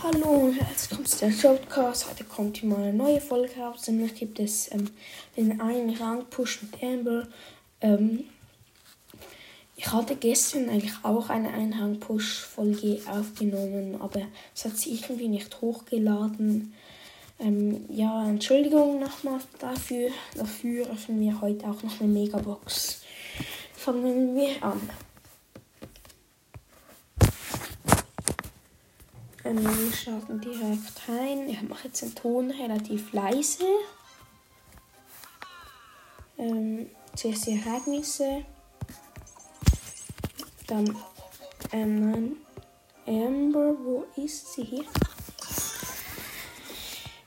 Hallo und herzlich willkommen zu der Showcast. Heute kommt hier mal eine neue Folge raus. Nämlich gibt es ähm, den einen Rang-Push mit Amber. Ähm, ich hatte gestern eigentlich auch eine Einhang-Push-Folge aufgenommen, aber es hat sich irgendwie nicht hochgeladen. Ähm, ja, Entschuldigung nochmal dafür. Dafür öffnen wir heute auch noch eine Megabox. Fangen wir an. Ähm, wir starten direkt rein. Ich mache jetzt den Ton relativ leise. Ähm, zuerst die Ereignisse. Dann, ähm. Amber, wo ist sie hier?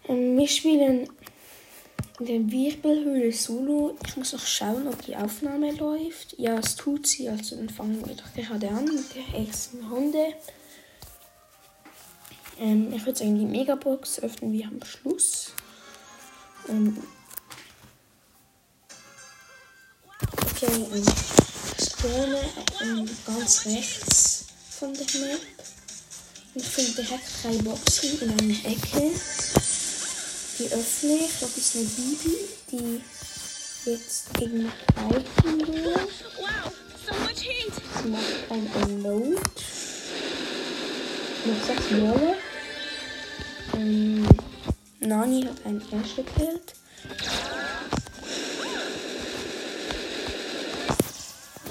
Ähm, wir spielen in der Wirbelhöhle Solo. Ich muss noch schauen, ob die Aufnahme läuft. Ja, es tut sie. Also dann fangen wir doch gerade an mit der ersten Runde. Ähm, ich würde sagen, die Megabox öffnen wir am Schluss. Ähm, okay, ähm, spawne ähm, ganz rechts von der Map. Und ich finde direkt drei Boxen in einer Ecke. Die öffne ich. Da ist eine Bibi, die jetzt gegen mich reichen will. Sie macht ein Unload. Noch sechs Bälle. Nani hat einen Flash gekillt.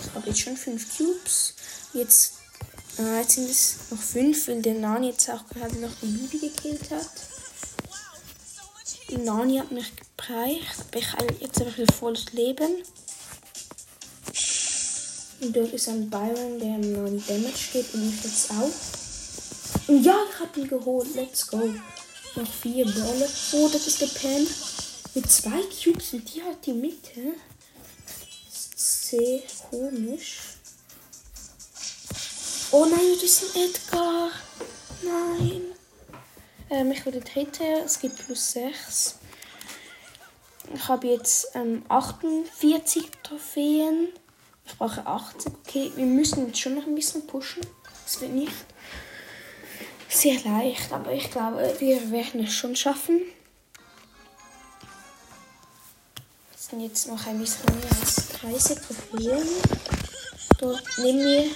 Ich habe jetzt schon fünf Cubes. Jetzt, äh, jetzt sind es noch fünf, weil der Nani jetzt auch gerade noch die Bibi gekillt hat. Die Nani hat mich aber ich habe jetzt einfach wieder volles Leben. Und dort ist ein Byron, der Nani Damage gibt und ich jetzt auch. Und ja, ich habe ihn geholt. Let's go. Noch vier Bälle. Oh, das ist der Pen. Mit zwei Cubes und die hat die Mitte. Sehr komisch. Oh nein, das ist ein Edgar. Nein. Ähm, ich wurde dritte. Es gibt plus 6. Ich habe jetzt ähm, 48 Trophäen. Ich brauche 80. Okay, wir müssen jetzt schon noch ein bisschen pushen. Das wird nicht sehr leicht, aber ich glaube, wir werden es schon schaffen. Das sind jetzt noch ein bisschen mehr als 30 Trophäen. Dort nehmen wir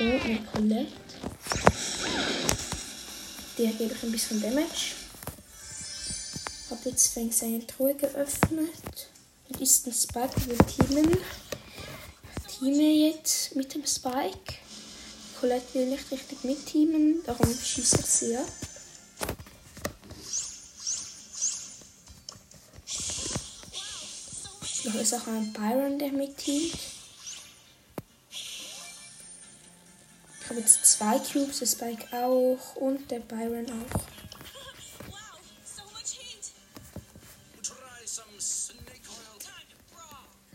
oh, eine Colette. Der gebe ich ein bisschen Damage. Habe jetzt fängt seine Truhe geöffnet. Und ist ein Spike, wir teamen. Ich teame jetzt mit dem Spike. Colette will nicht richtig mitteamen, darum schieße ich sie ab. Da ist auch ein Byron, der mitteamt. Ich habe jetzt zwei Cubes, der Spike auch und der Byron auch.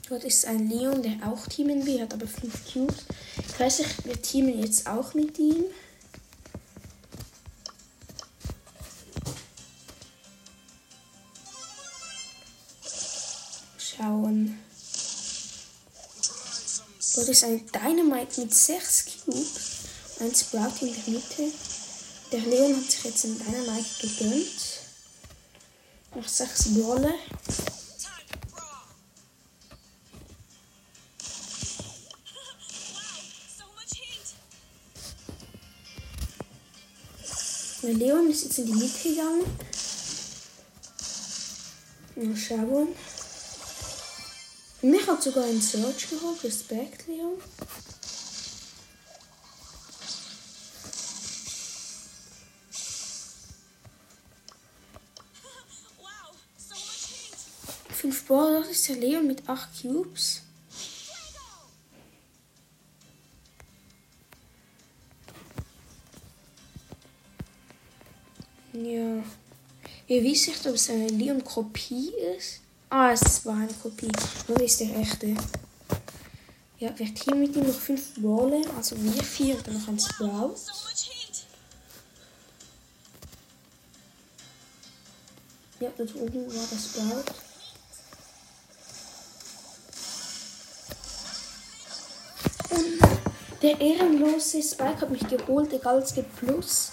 Dort ist ein Leon, der auch teamen will, hat aber fünf Cubes. Ich weiß nicht, wir teamen jetzt auch mit ihm. Schauen. Dort ist ein Dynamite mit 6 Cubes. Ein Sprout in der Mitte. Der Leon hat sich jetzt einen Dynamite gegönnt. Noch 6 Brawler. Leon ist jetzt in die Mitte gegangen. Mal schauen. Mich hat sogar ein Search geholt. Respekt, Leon. Fünf Ball, das ist der Leon mit acht Cubes. Ja. Ihr wisst nicht, ob es eine Leon-Kopie ist. Ah, es war eine Kopie. Nur ist der echte. Ja, wir teamen mit ihm noch fünf Brawler. Also wir vier und dann noch ein Sprout. Ja, dort oben war das Sprout. Und der ehrenlose Spike hat mich geholt, egal es gibt Plus.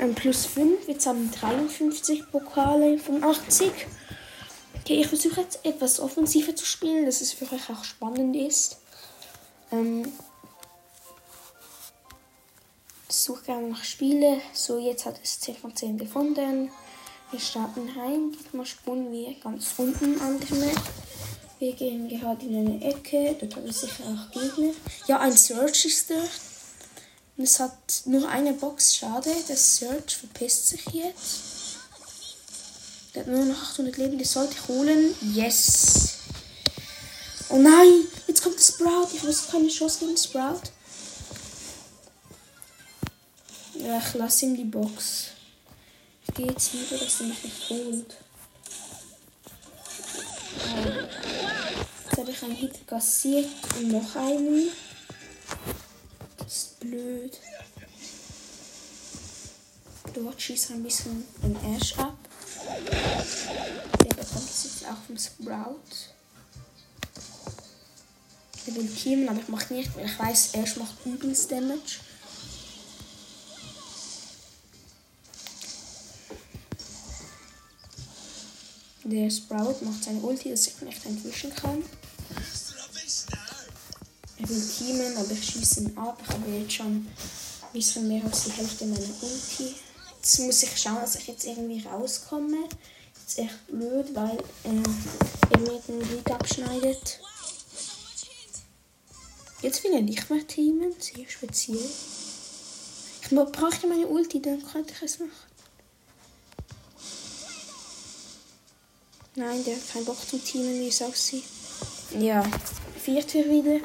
Ähm, plus 5. Jetzt haben wir 53 Pokale von 80. Okay, ich versuche jetzt etwas offensiver zu spielen, dass es für euch auch spannend ist. Ähm, suche gerne nach Spiele. So, jetzt hat es 10 von 10 gefunden. Wir starten rein. Diesmal spulen wir ganz unten an der Map. Wir gehen gerade in eine Ecke. Dort haben wir sicher auch Gegner. Ja, ein Search ist dort. Es hat nur eine Box. Schade. Der Search verpisst sich jetzt. Der hat nur noch 800 Leben. Das sollte ich holen. Yes. Oh nein. Jetzt kommt der Sprout. Ich muss keine Chance gegen Sprout. Ja, ich lasse ihm die Box. Ich gehe jetzt lieber, dass er mich nicht holt. Ja. Jetzt habe ich einen Hit kassiert und noch einen. Blöd. Dort schießt er ein bisschen den Ash ab. Der bekommt es auch vom Sprout. Er will teamen, aber ich mache nicht, weil ich weiß, Ash macht übelst Damage. Der Sprout macht seine Ulti, dass ich ihn echt entwischen kann. Teamen, aber ich schieße ihn ab. Ich habe jetzt schon ein bisschen mehr als die Hälfte meiner Ulti. Jetzt muss ich schauen, dass ich jetzt irgendwie rauskomme. Das ist echt blöd, weil äh, er mir den Weg abschneidet. Jetzt will er nicht mehr teamen, sehr speziell. Ich brauche meine Ulti, dann könnte ich es machen. Nein, der hat keinen Bock zum Teamen, wie es aussieht. Ja, vierte wieder.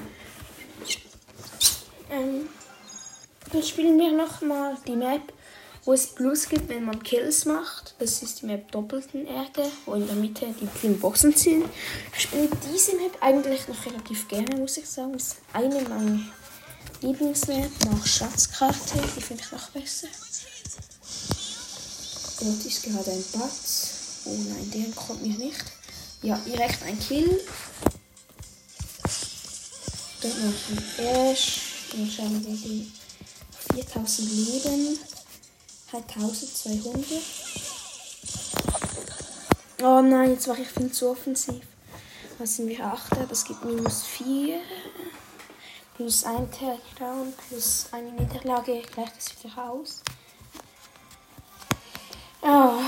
Ähm, dann spielen wir nochmal die Map, wo es Plus gibt, wenn man Kills macht. Das ist die Map Doppelten Erde, wo in der Mitte die vielen Boxen sind. Ich spiele diese Map eigentlich noch relativ gerne, muss ich sagen. Das ist eine meiner Lieblingsmap nach Schatzkarte. Die finde ich noch besser. Dort ist gerade ein Platz. Oh nein, der kommt mir nicht. Ja, direkt ein Kill. Dort noch ein Ash. Dann schauen wir die 4000 Leben. Halt 1200. Oh nein, jetzt war ich viel zu offensiv. Was sind wir? 8. Das gibt minus 4. Plus ein Takedown, plus eine Niederlage gleicht das wieder aus. Oh.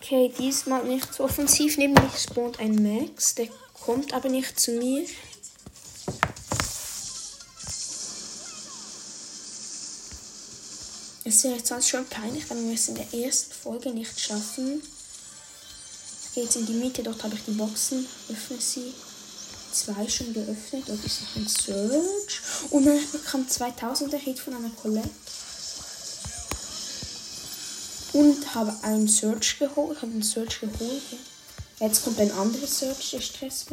Okay, diesmal nicht so offensiv. Mich spawnt ein Max. Der kommt aber nicht zu mir. Es wäre jetzt sonst schon peinlich, wenn wir es in der ersten Folge nicht schaffen. Gehe jetzt in die Mitte, dort habe ich die Boxen. Öffne sie. Zwei schon geöffnet. Dort ist noch ein Search. Und dann bekam 2000er Hit von einer Colette und habe einen Search geholt. Habe einen Search geholt. Jetzt kommt ein anderer Search, der Stress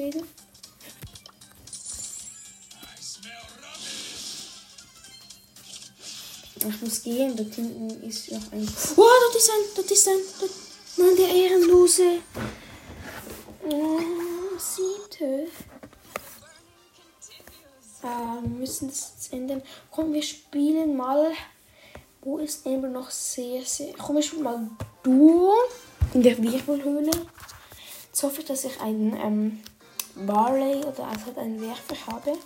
Ich muss gehen, dort hinten ist noch ein. Oh, dort ist ein, dort ist ein, dort, Mann, der Ehrenlose. Oh, siebte. Ah, wir müssen das jetzt ändern. Komm, wir spielen mal wo ist Amber noch sehr, sehr. Komm, ich mal Duo in der Wirbelhöhle. Jetzt hoffe ich, dass ich einen ähm, Barley oder einfach einen Werfer habe.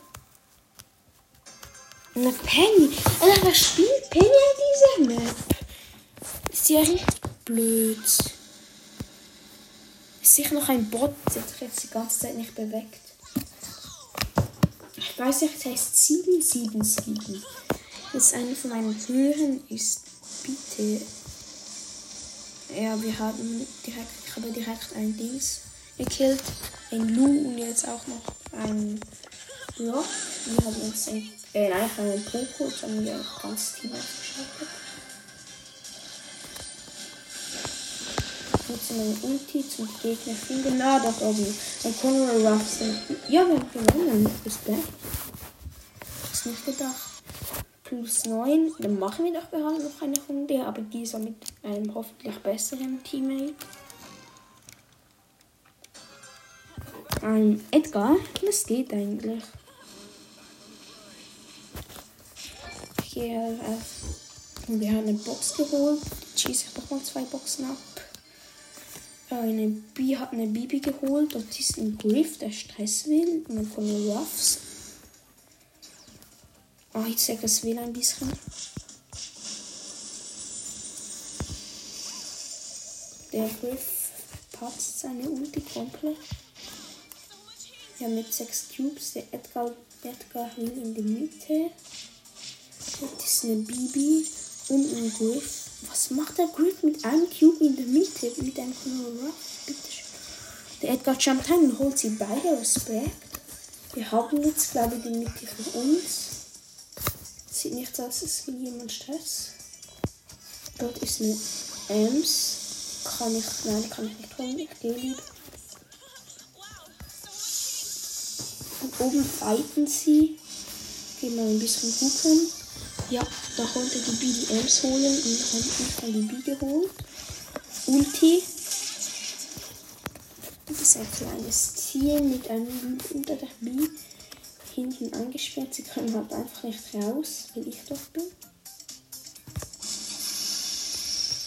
Eine Penny. Alter, was spielt Penny an dieser Map? Ist ja richtig blöd. Ist sicher noch ein Bot, der sich jetzt die ganze Zeit nicht bewegt. Ich weiß nicht, es heißt 777 jetzt eine von meinen Hören ist, bitte. Ja, wir haben direkt, ich habe direkt ein Dings gekillt. Ein Lu und jetzt auch noch ein Rock. Wir haben uns ein, äh, nein, einen Poco, jetzt haben wir auch ganz Team ausgeschaltet. Jetzt meine Ulti zum Gegner finden. Na, doch oben. Dann kommen wir Ruffs. Ja, wir haben gewonnen. Respekt. Ist nicht gedacht plus 9. Dann machen wir doch gerade noch eine Runde, aber dieser mit einem hoffentlich besseren Teammate. Ähm, Edgar, das geht eigentlich. Auf Und wir haben eine Box geholt. Jetzt schieße ich doch mal zwei Boxen ab. Eine B hat eine Bibi geholt. Dort ist ein Griff, der Stress will. Und dann kommen Ruffs. Ah, ich zeig das will ein bisschen. Der Griff patzt seine Ulti komplett. Wir haben jetzt sechs Cubes. Der Edgar, Edgar will in die Mitte. Das ist eine Bibi und ein Griff. Was macht der Griff mit einem Cube in der Mitte? Mit einem Ruff? Bitte schön. Der Edgar jumpt rein und holt sie beide. Respekt. Wir haben jetzt, glaube ich, die Mitte für uns. Sieht nicht aus, als will jemand Stress. Dort ist eine Ems. Kann ich, nein, kann ich nicht holen. Ich gehe lieber. Und oben fighten sie. Gehen wir ein bisschen gucken. Ja, da konnte die B die Ems holen und unten von die B geholt. Ulti. Das ist ein kleines Tier mit einem unter der B hinten angesperrt. Sie können halt einfach nicht raus, weil ich dort bin.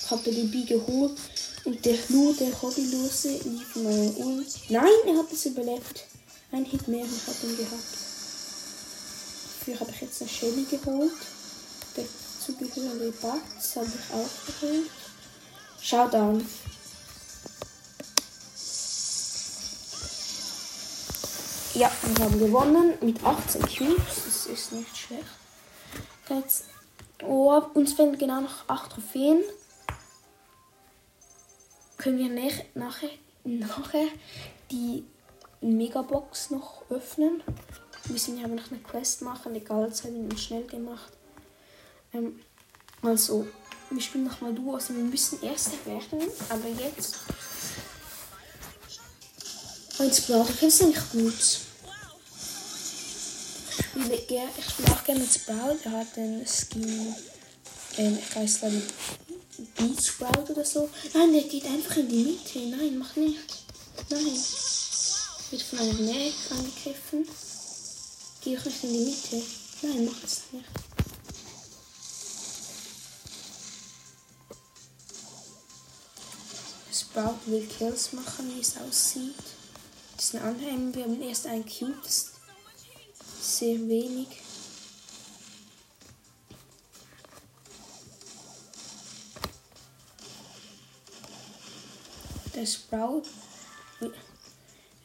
Ich habe die B geholt und der Lu, der Hobbylose, lief meine Ult. Nein, er hat es überlebt. Ein Hit mehr und hat ihn gehabt. Dafür habe ich jetzt eine Shelly geholt. Der zugehörige Bugs habe ich auch geholt. Showdown. Ja, wir haben gewonnen mit 18 Cubes. Das ist nicht schlecht. Jetzt, oh, uns fehlen genau noch 8 Trophäen. Können wir nach, nachher, nachher die Megabox noch öffnen. Wir müssen ja noch eine Quest machen. Egal, das haben wir schnell gemacht. Ähm, also, wir spielen nochmal Duo. Also, wir müssen erst werden. Aber jetzt. Jetzt brauche ich es nicht gut. Ich spiele auch gerne mit Sprout. Er hat den Skin. Ähm, ich weiß nicht. Beat Sprout oder so. Nein, der geht einfach in die Mitte. Nein, mach nicht. Nein. Wird von einem Nähe angegriffen. Geh auch nicht in die Mitte. Nein, mach es nicht. Sprout will Kills machen, wie es aussieht. Das ist ein Anhängen. Wir haben erst einen Cube. Sehr wenig. Der Sprout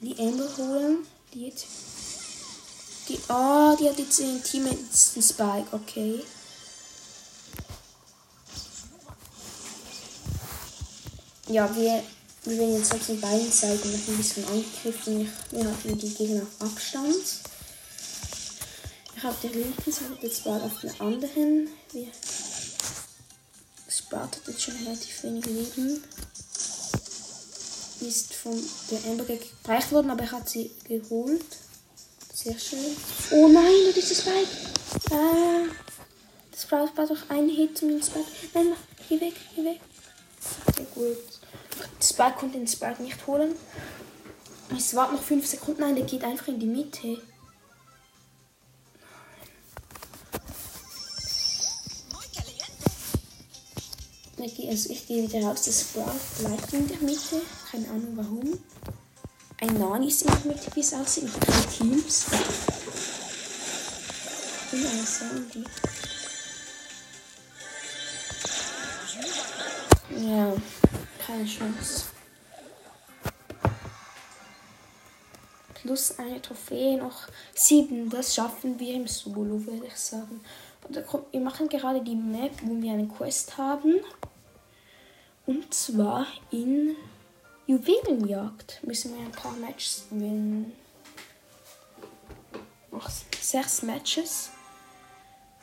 die Amber holen. Die jetzt. Die. Oh, die hat jetzt ihren Teammates den Spike. Okay. Ja, wir, wir werden jetzt auf den beiden Seiten noch ein bisschen angegriffen. Wir halten die Gegner auf Abstand. Ich habe die linken Seite jetzt bald auf der anderen. Wir Sprout jetzt schon relativ wenig Leben. Ist von der Amber gereicht worden, aber er hat sie geholt. Sehr schön. Oh nein, das ist das Spike. Ah, das braucht doch einen Hit zum den Spike. Nein, geh weg, geh weg. Sehr gut. Spike konnte den Spike nicht holen. Es warten noch 5 Sekunden. Nein, der geht einfach in die Mitte. Also ich gehe wieder raus. Das Sprout bleibt in der Mitte. Keine Ahnung warum. Ein Nani ist in der Mitte, wie es aussieht. Mit drei Teams. Und eine Sandy. Ja, keine Chance. Plus eine Trophäe, noch sieben. Das schaffen wir im Solo, würde ich sagen. wir machen gerade die Map, wo wir eine Quest haben. Und zwar in Juwelenjagd müssen wir ein paar Matches gewinnen. Noch sechs Matches.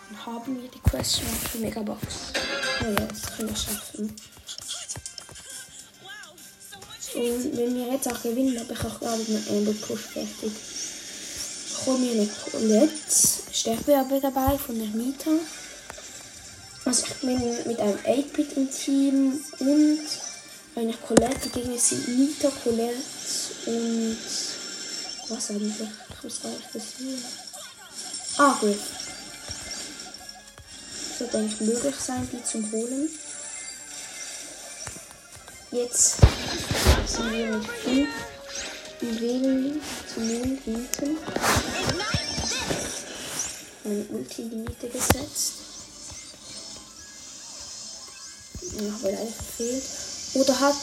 Dann haben wir die Question auf die Megabox. Oh ja, das können wir schaffen. Und wenn wir jetzt auch gewinnen, habe ich auch gerade einen Amber Push fertig. Hole mir eine Colette. Sterbe aber dabei von der Mieter. Also ich bin mit einem 8-Bit im Team und eine Colette. Gegner sind Nita, Colette und was eigentlich? Ich muss gar nicht das hier. Ah, gut. sollte eigentlich möglich sein, die zu holen. Jetzt sind wir mit 5 Juwelen zu 0 hinten. Eine Ulti-Limite gesetzt. Ja, aber leider verfehlt. Oder habe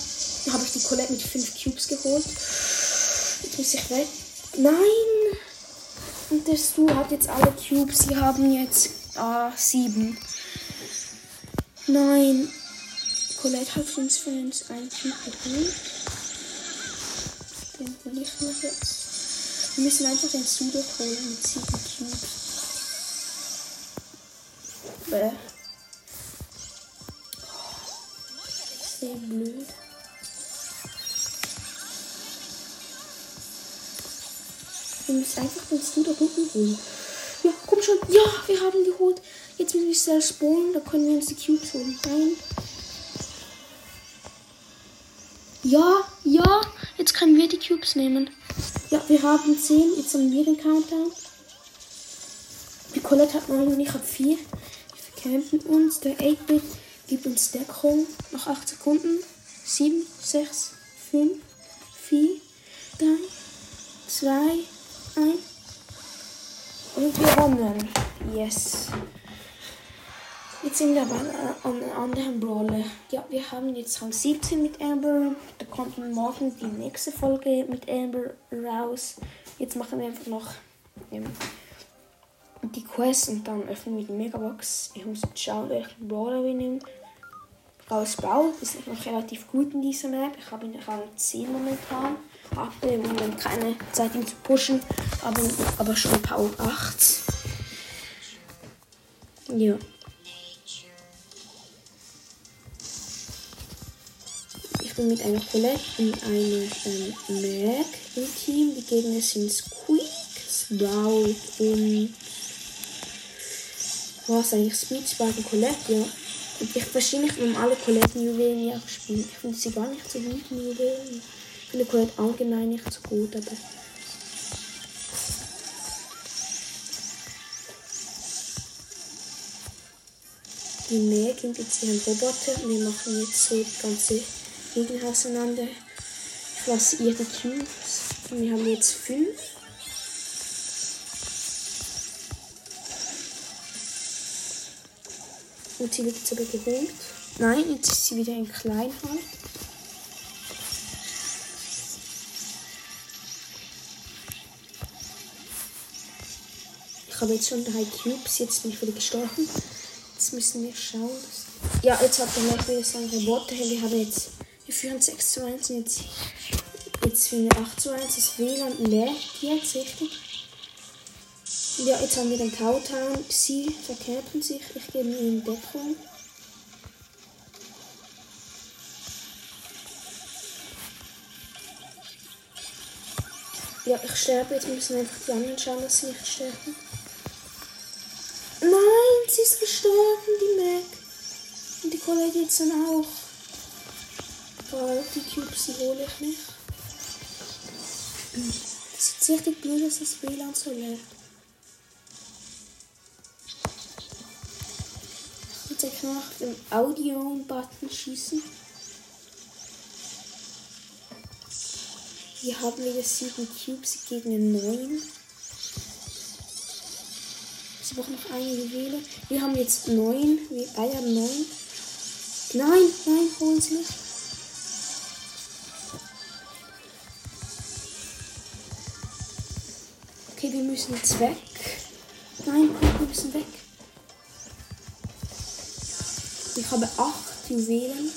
ich die Colette mit 5 Cubes geholt? Jetzt muss ich weg. Nein! Und der Stu hat jetzt alle Cubes. Sie haben jetzt ah, 7. Nein. Colette hat uns für uns ein Cube geholt. Ich mir jetzt. Wir müssen einfach den Stu holen mit 7 Cubes. Bäh. Sehr blöd. Wir müssen einfach den Stu da unten holen. Ja, komm schon. Ja, wir haben die geholt. Jetzt müssen wir selbst spawnen. Da können wir uns die Cubes holen. Nein. Ja, ja. Jetzt können wir die Cubes nehmen. Ja, wir haben 10. Jetzt haben wir den Countdown. Die Colette hat 9 und ich habe 4. Wir verkämpfen uns. Der 8-Bit gibt uns Deckung. Nach 8 Sekunden. 7, 6, 5, 4, 3, 2, 1. Und wir gewonnen. Yes. Jetzt sind wir aber an einem anderen Brawler. Ja, wir haben jetzt Rang 17 mit Amber. Da kommt morgen die nächste Folge mit Amber raus. Jetzt machen wir einfach noch ähm, die Quest und dann öffnen wir die Megabox. Ich muss schauen, welchen Brawler wir nehmen. Raus Bau ist noch relativ gut in dieser Map. Ich habe ihn Rang 10 momentan. Habe im Moment keine Zeit, ihn zu pushen, aber, aber schon Power 8. Ja. Bin mit einer Colette und einer ähm, Mac im Team. Die Gegner sind Squeak, Sprout und was eigentlich Speed, Spark und Colette, ja. Und ich nicht, warum alle Coletten-Juwelen ja spielen. Ich finde sie gar nicht so gut, Juwelen. Ich finde Colette allgemein nicht so gut, aber. Die Mähe gibt jetzt hier einen Roboter wir machen jetzt so die ganze Gegner auseinander. Ich lasse ihr die Cubes. Wir haben jetzt fünf. Und sie wird jetzt aber geholt. Nein, jetzt ist sie wieder in klein halt. Ich habe jetzt schon drei Cubes, jetzt bin ich wieder gestorben. Jetzt müssen wir schauen. Ja, jetzt hat er gleich wieder seinen Roboter. Wir haben jetzt, wir führen 6 zu 1 und jetzt, jetzt führen wir 8 zu 1. Das WLAN leert jetzt, richtig? Ja, jetzt haben wir den Cowtown. Sie verkämpfen sich. Ich gebe ihnen Deckung. Ja, ich sterbe. Jetzt müssen einfach die anderen schauen, dass sie nicht sterben. Nein, sie ist gestorben, die Mac. Und die Kollege jetzt dann auch. Weil die Cubes, die hole ich nicht. Das ist richtig blöd, dass das WLAN so leert. Jetzt ich nach dem Audio-Button schießen. Hier haben wir jetzt 7 Cubes gegen 9. Sie brauchen noch eine Juwele. Wir haben jetzt 9. Wir haben 9. Nein, nein, holen Sie nicht. Wir müssen jetzt weg. Nein, komm, wir müssen weg. Ich habe 8 Juwelen.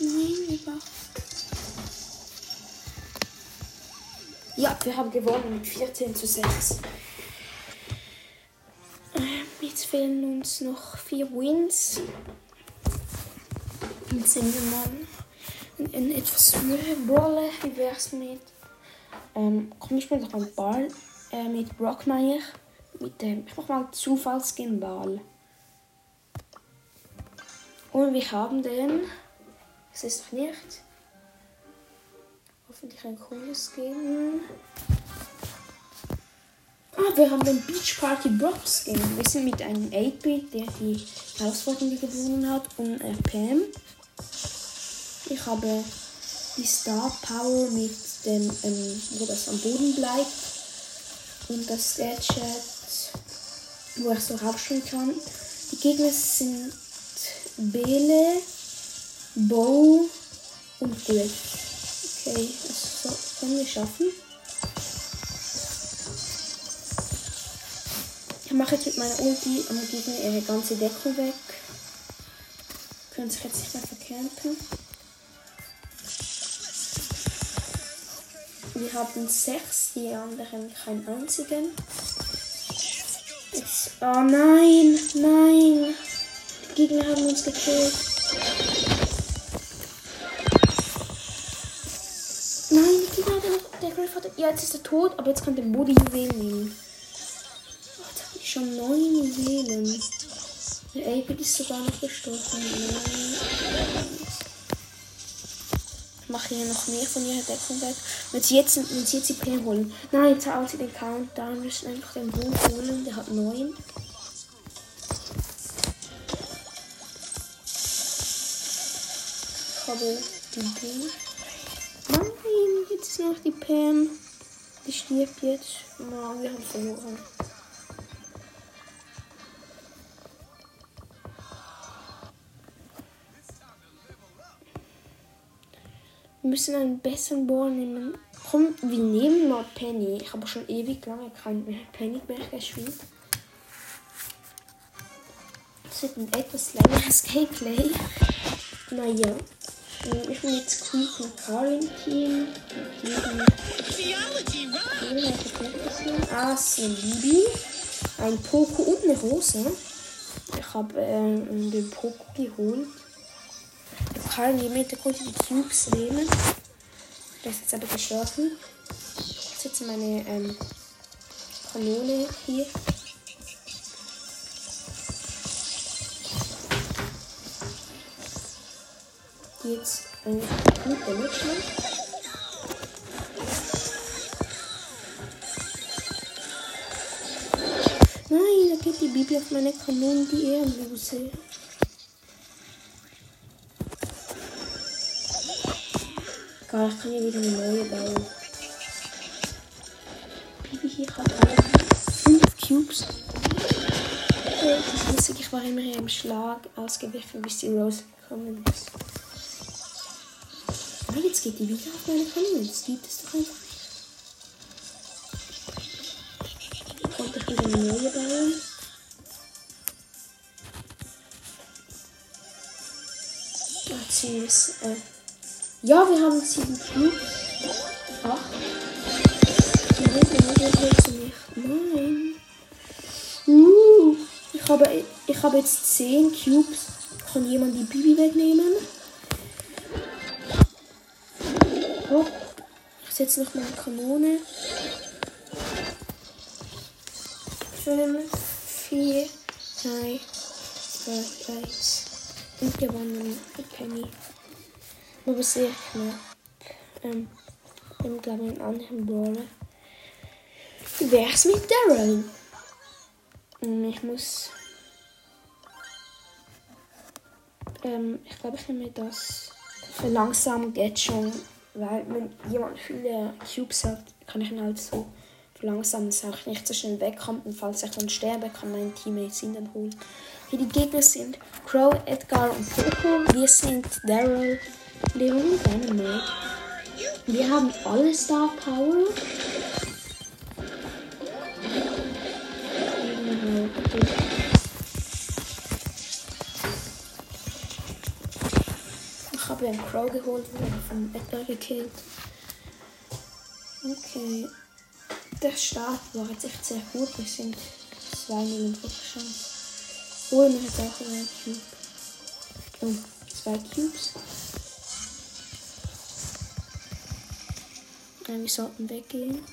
Nein, wir brauchen. Ja, wir haben gewonnen mit 14 zu 6. Ähm, Jetzt fehlen uns noch vier Wins. Jetzt sind wir mal in, etwas höhere Rolle. Wie wär's mit. Ähm, komm, ich spiele noch einen Ball. Äh, mit Brock meine ich. Mit dem. Ich mach mal Zufallskin Ball. Und wir haben den. Es ist nicht. Hoffentlich ein cooles Skin. Ah, wir haben den Beach Party Bros Game. Wir sind mit einem 8-Bit, der die Herausforderung gewonnen hat, und Pam. Ich habe die Star Power mit dem, ähm, wo das am Boden bleibt. Und das Gadget, wo ich so raufspringen kann. Die Gegner sind Bele, Bow und Griff. Okay, das so, können wir schaffen. Ich mache jetzt mit meiner Ulti am Gegner ihre ganze Deckung weg. Können sich jetzt nicht mehr verkämpfen. Wir haben sechs, die anderen keinen einzigen. Jetzt, oh nein, nein. Die Gegner haben uns gekillt. Nein, die Gegner haben der Griff hat. Ja, jetzt ist er tot, aber jetzt kann der Body Juwelen nehmen. Oh, jetzt habe ich schon neun Juwelen. Der Ape ist sogar noch gestorben. Nein. Mache hier noch mehr von ihrer Deckung weg. Sie jetzt, wenn sie jetzt die P holen. Nein, jetzt hauen sie den Countdown. Wir müssen einfach den Buch holen. Der hat neun. Ich habe die B. Nein, jetzt ist noch die Pam. Die stirbt jetzt. Nein, wir haben verloren. Wir müssen einen besseren Bohr nehmen. Komm, wir nehmen mal Penny. Ich habe schon ewig lange kein Penny mehr gespielt. Das wird ein etwas längeres Gameplay. Naja. Ich bin jetzt Creep und Karl im Team. Ah, Bibi, ein Poco und eine Rose. Ich habe äh, den Poco geholt. In die Mitte konnte die Cubes nehmen. Der ist jetzt aber gestorben. Ich setze meine ähm, Kanone hier. Jetzt eigentlich gut damage macht. Nein, da geht die Bibi auf meine Kanone, die Ehrenlose. Geil, ich kann hier wieder eine neue bauen. Bibi hier hat alle 5 Cubes. Ist lustig, ich war immer im Schlag ausgewichen, bis die Rose gekommen ist. Ah, jetzt geht die wieder auf meine. Das gibt es doch einfach nicht. Konnte ich wieder eine neue bauen. Ah, süß. Äh. Ja, wir haben sieben Cubes. Acht. Nein, ich habe, ich habe jetzt zehn Cubes. Kann jemand die Bibi wegnehmen? Oh, ich setze noch mal eine Kanone. Fünf, vier, drei, zwei, eins. Und gewonnen. Mit Penny. Aber sehr knapp. Ähm, ich glaube, einen anderen Brawler. Wär's mit Daryl? Hm, Ich muss. Ähm, ich glaube, ich nehme das verlangsamen geht schon. Weil, wenn jemand viele Cubes hat, kann ich ihn halt so verlangsamen, dass er nicht so schnell wegkommt. Und falls ich dann sterbe, kann mein Teammate ihn dann holen. Hier die Gegner sind Crow, Edgar und Poco. Wir sind Daryl, Leon und Dynamite. Wir haben alle Star Power. Ich habe einen Crow geholt, wurde von Edgar gekillt. Okay. Der Start war jetzt echt sehr gut. Wir sind 2 Millionen Rückstand. Holen wir jetzt auch einen Cube. Oh, zwei Cubes. Wir sollten weggehen.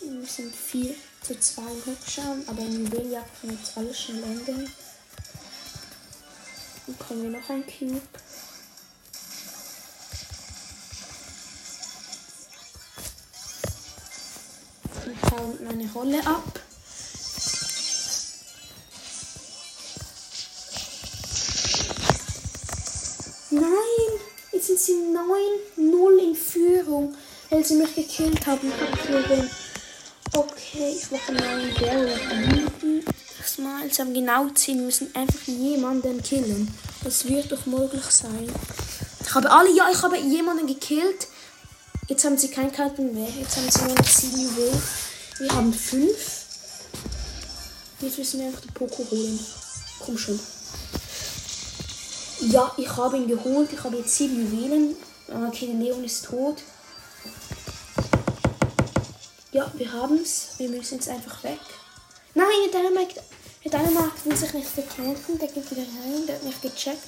Wir sind 4 zu 2 im Rückschauen, aber in Juweljagd kann jetzt alles schnell enden. Dann bekommen wir noch ein Cube. Ich baue meine Rolle ab. Nein, jetzt sind sie 9-0 in Führung, weil sie mich gekillt haben. Okay, ich mache meinen Barrel Das Mal, sie haben genau 10, müssen einfach jemanden killen. Das wird doch möglich sein. Ich habe alle, ja, ich habe jemanden gekillt. Jetzt haben sie kein Karten mehr. Jetzt haben sie nur noch 7 Juwelen. Wir haben 5. Jetzt müssen wir einfach die Poko holen. Komm schon. Ja, ich habe ihn geholt. Ich habe jetzt 7 Juwelen. Okay, der Leon ist tot. Ja, wir haben es. Wir müssen jetzt einfach weg. Nein, der Dynamite, der Dynamite will sich nicht verkämpfen. Der geht wieder rein. Der hat mich gecheckt.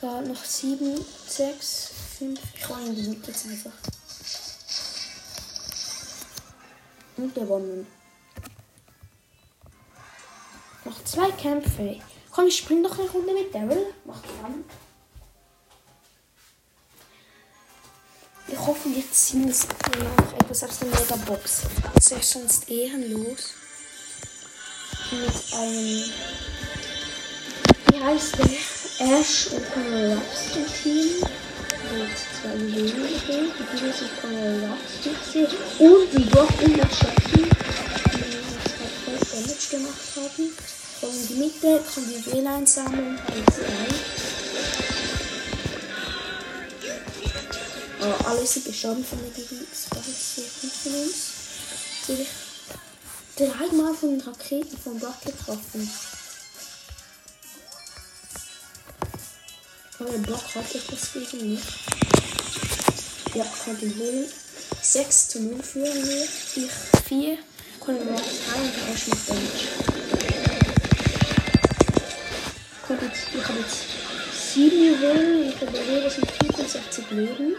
Gar noch 7, 6, 5. Ich war in die jetzt einfach. Und gewonnen. Noch zwei Kämpfe. Komm, ich spring doch eine Runde mit Daryl. Macht Fun. Hoffe, wir ziehen es noch etwas aus der Megabox. Das ist sonst ehrenlos. Mit einem. Wie heißt der? Ash und Conor im Team. Mit zwei Juwelen gesehen. Die Videos sind Conor gesehen. Und die Brock und der Chucky. Die zwei Damage gemacht haben. Von in die Mitte, kann die WLAN sammeln. Alles rein. Oh, alle sind gestorben von der Gegend. Das ist sehr gut von uns. Dreimal von den Raketen von Brock getroffen. Aber der Block hat etwas gegen mich. Ja, konnte ihn holen. 6 zu 0 führen wir. Ich 4. Konnte noch 3 und er schmeckt Damage. Ich habe jetzt 7 Juwelen. Ich überlege, das sind 64 Leben.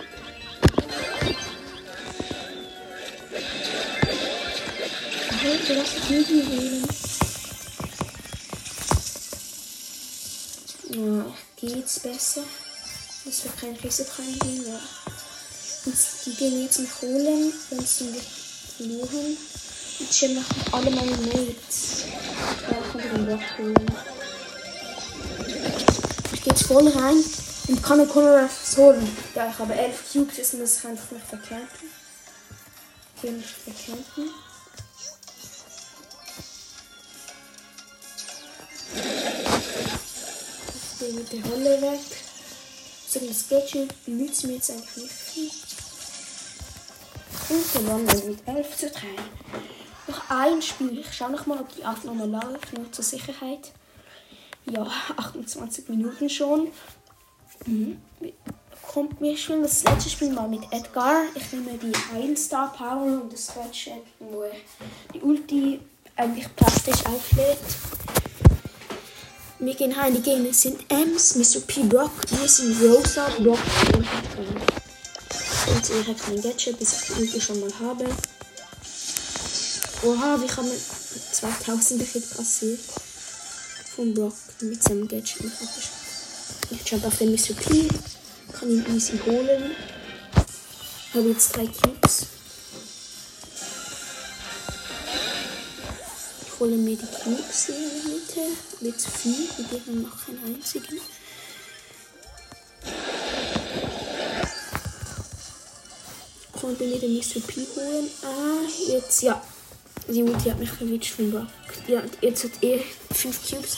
Du darfst nicht wählen. Ja, geht's besser. Das wird kein Risiko reingehen, ja. Und die gehen jetzt mich holen, wenn sie mich verloren. Und schon machen alle meine Mates. Ja, ich kann den Block holen. Ich gehe jetzt voll rein und kann den Conor holen. Ja, ich habe 11 Cubes, jetzt muss ich einfach nicht. Ich will nicht verkämpfen. Bin mit der Rolle weg. So ein Sketchup nützt mir jetzt eigentlich nicht viel. Und gewonnen mit 11 zu 3. Noch ein Spiel. Ich schaue noch mal, ob die Aufnahme läuft, nur zur Sicherheit. Ja, 28 Minuten schon. Mhm. Kommt mir schon das letzte Spiel mal mit Edgar. Ich nehme die Heilstar Power und das Gadget, wo die Ulti eigentlich plastisch auflädt. Wir gehen rein, die Gegner sind Ems, Mr. P. Brock, sind Rosa, Brock und Edgar. Und ich habe kein Gadget, bis ich Ulti schon mal habe. Oha, wir haben 2000 Hit kassiert. Von Brock mit seinem Gadget. Ich jump auf den Mr. P, kann ihn easy holen. Habe jetzt drei Cubes. Hole mir die Cubes der Mitte. Mit vier. Wir geben noch keinen einzigen. Konnte mir den Mr. P holen. Ah, jetzt, ja. Die Mutti hat mich von Brock. Ja, jetzt hat er 5 Cubes.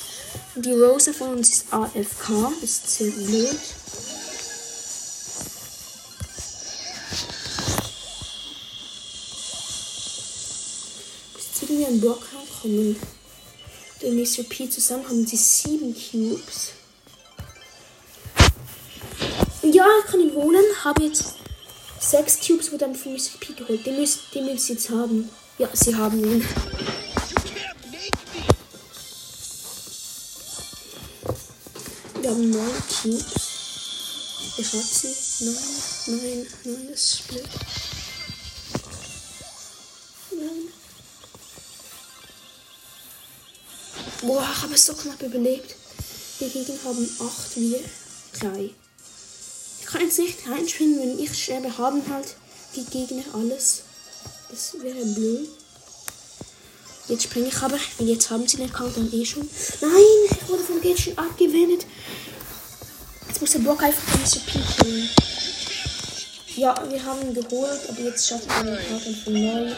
Die Rose von uns ist AFK. Ist sehr blöd. Jetzt wir einen Block bekommen. Der Mr. P zusammen haben sie sieben Cubes. Ja, ich kann ihn holen. Habe jetzt sechs Cubes, wurde dann von Mr. P geholt. Den müssen, den müssen sie jetzt haben. Ja, sie haben ihn. Wir haben neun Cubes. Ich hab sie. Nein, nein, nein, das ist blöd. Boah, ich habe es so knapp überlebt. Die Gegner haben 8, wir 3. Ich kann jetzt nicht reinspielen, wenn ich sterbe, haben halt die Gegner alles. Das wäre blöd. Jetzt springe ich aber. Und jetzt haben sie den Countdown eh schon. Nein, ich wurde vom schon abgewendet. Jetzt muss der Block einfach ein bisschen killen. Ja, wir haben ihn geholt, aber jetzt schaffen wir den Countdown von neu.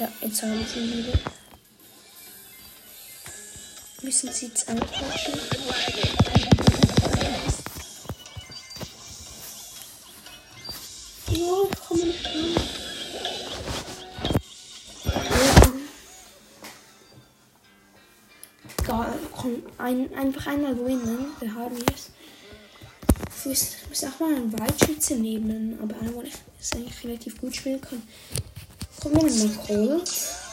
Ja, jetzt haben sie ihn wieder. Müssen sie jetzt anquatschen. Ja, ich komme nicht komm, ein, einfach einmal gewinnen, wir haben es. Ich muss, ich muss auch mal einen Waldschütze nehmen, aber einer, wo ich eigentlich relativ gut spielen kann. Kommen wir mal Colt.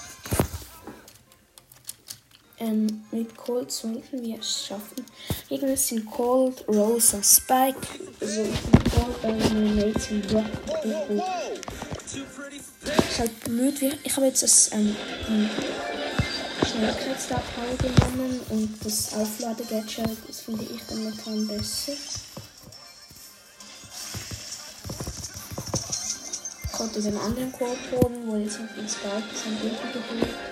Ähm, mit Colt sollten wir es schaffen. Gegner sind Colt, Rosa, Spike. Also meine Mates sind Brock und ist halt blöd. Ich habe jetzt das ähm, Schnellkreuzstabteil genommen und das Aufladegadget, das finde ich dann momentan besser. Ich konnte den anderen Korb holen, wo jetzt noch ein Spike sein Gegner geholt.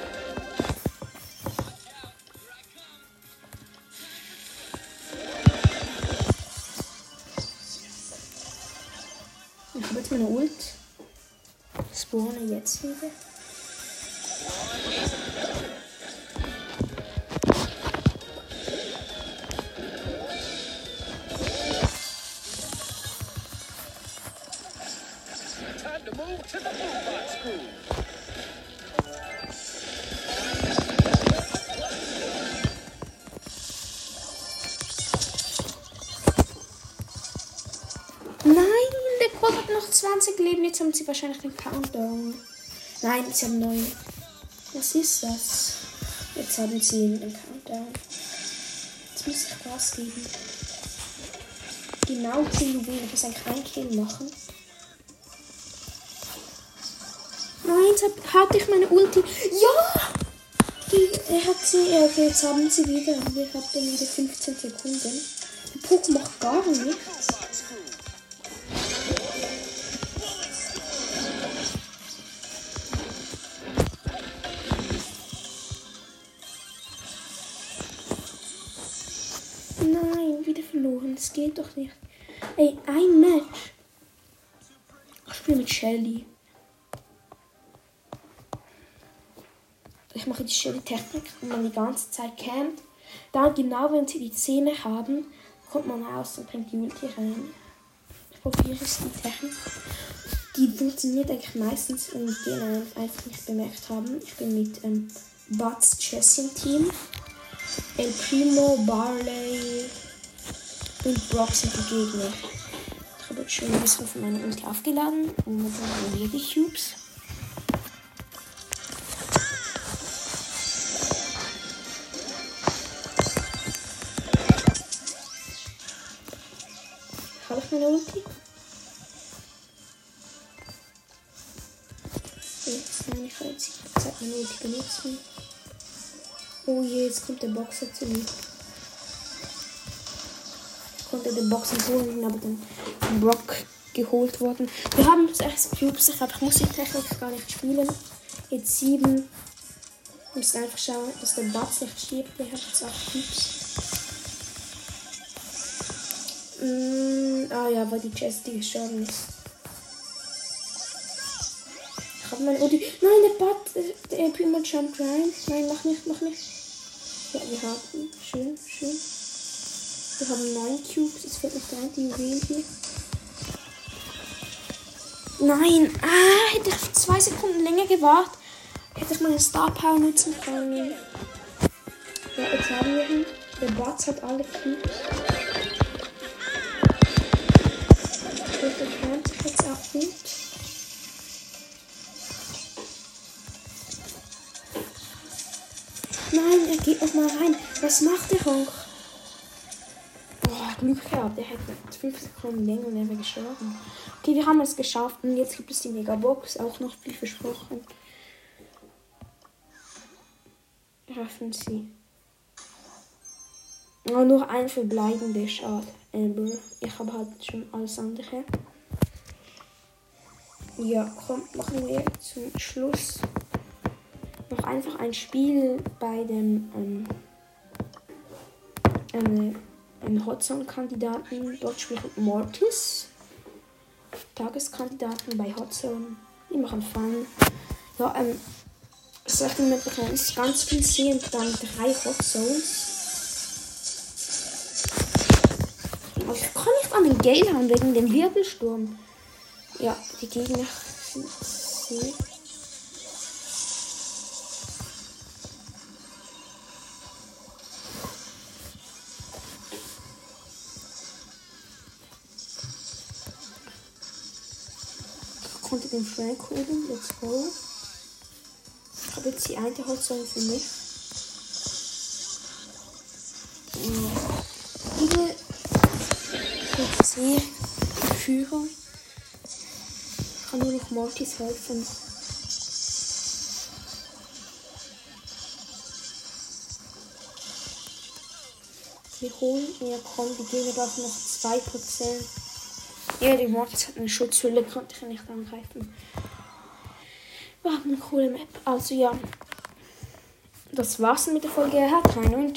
School. Nein, der Call hat noch 20 Leben. Jetzt haben sie wahrscheinlich den Countdown. Nein, sie haben 9. Was ist das? Jetzt haben sie den Countdown. Jetzt muss ich Gas geben. Genau 10 Juwelen. Ich muss eigentlich einen Kill machen. Nein, jetzt hab, hatte ich meine Ulti. Ja! Die, hat sie. Okay, jetzt haben sie wieder. Wir hatten wieder 15 Sekunden. Der Pokémon macht gar nichts. Geht doch nicht. Ey, ein Match. Ich spiele mit Shelly. Ich mache die Shelly-Technik, wenn man die ganze Zeit campt. Dann, genau wenn sie die Zähne haben, kommt man raus und bringt die Ulti rein. Ich probiere es, die Technik. Die funktioniert eigentlich meistens, wenn die einfach nicht bemerkt haben. Ich bin mit ähm, Buds Chessing Team. El Primo, Barley und Brock sind die Gegner. Ich habe jetzt schon ein bisschen von meiner Ulti aufgeladen und dann die Cubes. Habe ich meine Ulti? Jetzt, nein, ich kann jetzt die Zeit meine Ulti benutzen. Oh je, jetzt kommt der Boxer zu mir. Konnte den Boxer holen, aber dann vom Brock geholt worden. Wir haben das erste Cubes. Ich glaube, ich muss die Technik gar nicht spielen. Jetzt sieben. Wir müssen einfach schauen, dass der Batz nicht schiebt. Der hat jetzt acht Cubes. Mm, ah ja, weil die Chesty gestorben ist. Ich habe meine Ulti. Nein, der Bat, der Primo jumpt rein. Nein, mach nicht, mach nicht. Ja, wir haben. Schön, schön. Wir haben neun Cubes. Es fehlt noch drei, die Juwelen hier. Nein! Ah, hätte ich zwei Sekunden länger gewartet, hätte ich meine Star Power nutzen können. Ja, jetzt haben wir ihn. Der Batz hat alle Cubes. Der sich jetzt auch gut. Nein, er geht noch mal rein. Was macht der Honk? Glück gehabt. Der hätte 5 Sekunden länger und er wäre gestorben. Okay, wir haben es geschafft. Und jetzt gibt es die Megabox. Auch noch viel versprochen. Öffnen sie. Oh, nur ein verbleibender Schade. Amber. Ich habe halt schon alles andere. Ja, komm, machen wir zum Schluss noch einfach ein Spiel bei dem ähm, eine, einen Hotzone-Kandidaten. Dort spielt Mortis. Tageskandidaten bei Hotzone. Die machen Fun. Ja, ähm, dir mal erklären? Es ist ganz viel See und dann drei Hotzones. Ich kann nicht an den Gale haben wegen dem Wirbelsturm. Ja, die Gegner sind See. Den Frank holen. Let's go. Ich habe jetzt die eine Hotzone für mich. Diese PC Führer kann nur noch Mortis helfen. Wir holen, ja komm, die doch noch 2%. Ja, die Mortis hat eine Schutzhülle, konnte ich nicht angreifen. Haben eine coole Map. Also ja, das war's mit der Folge. Haut rein und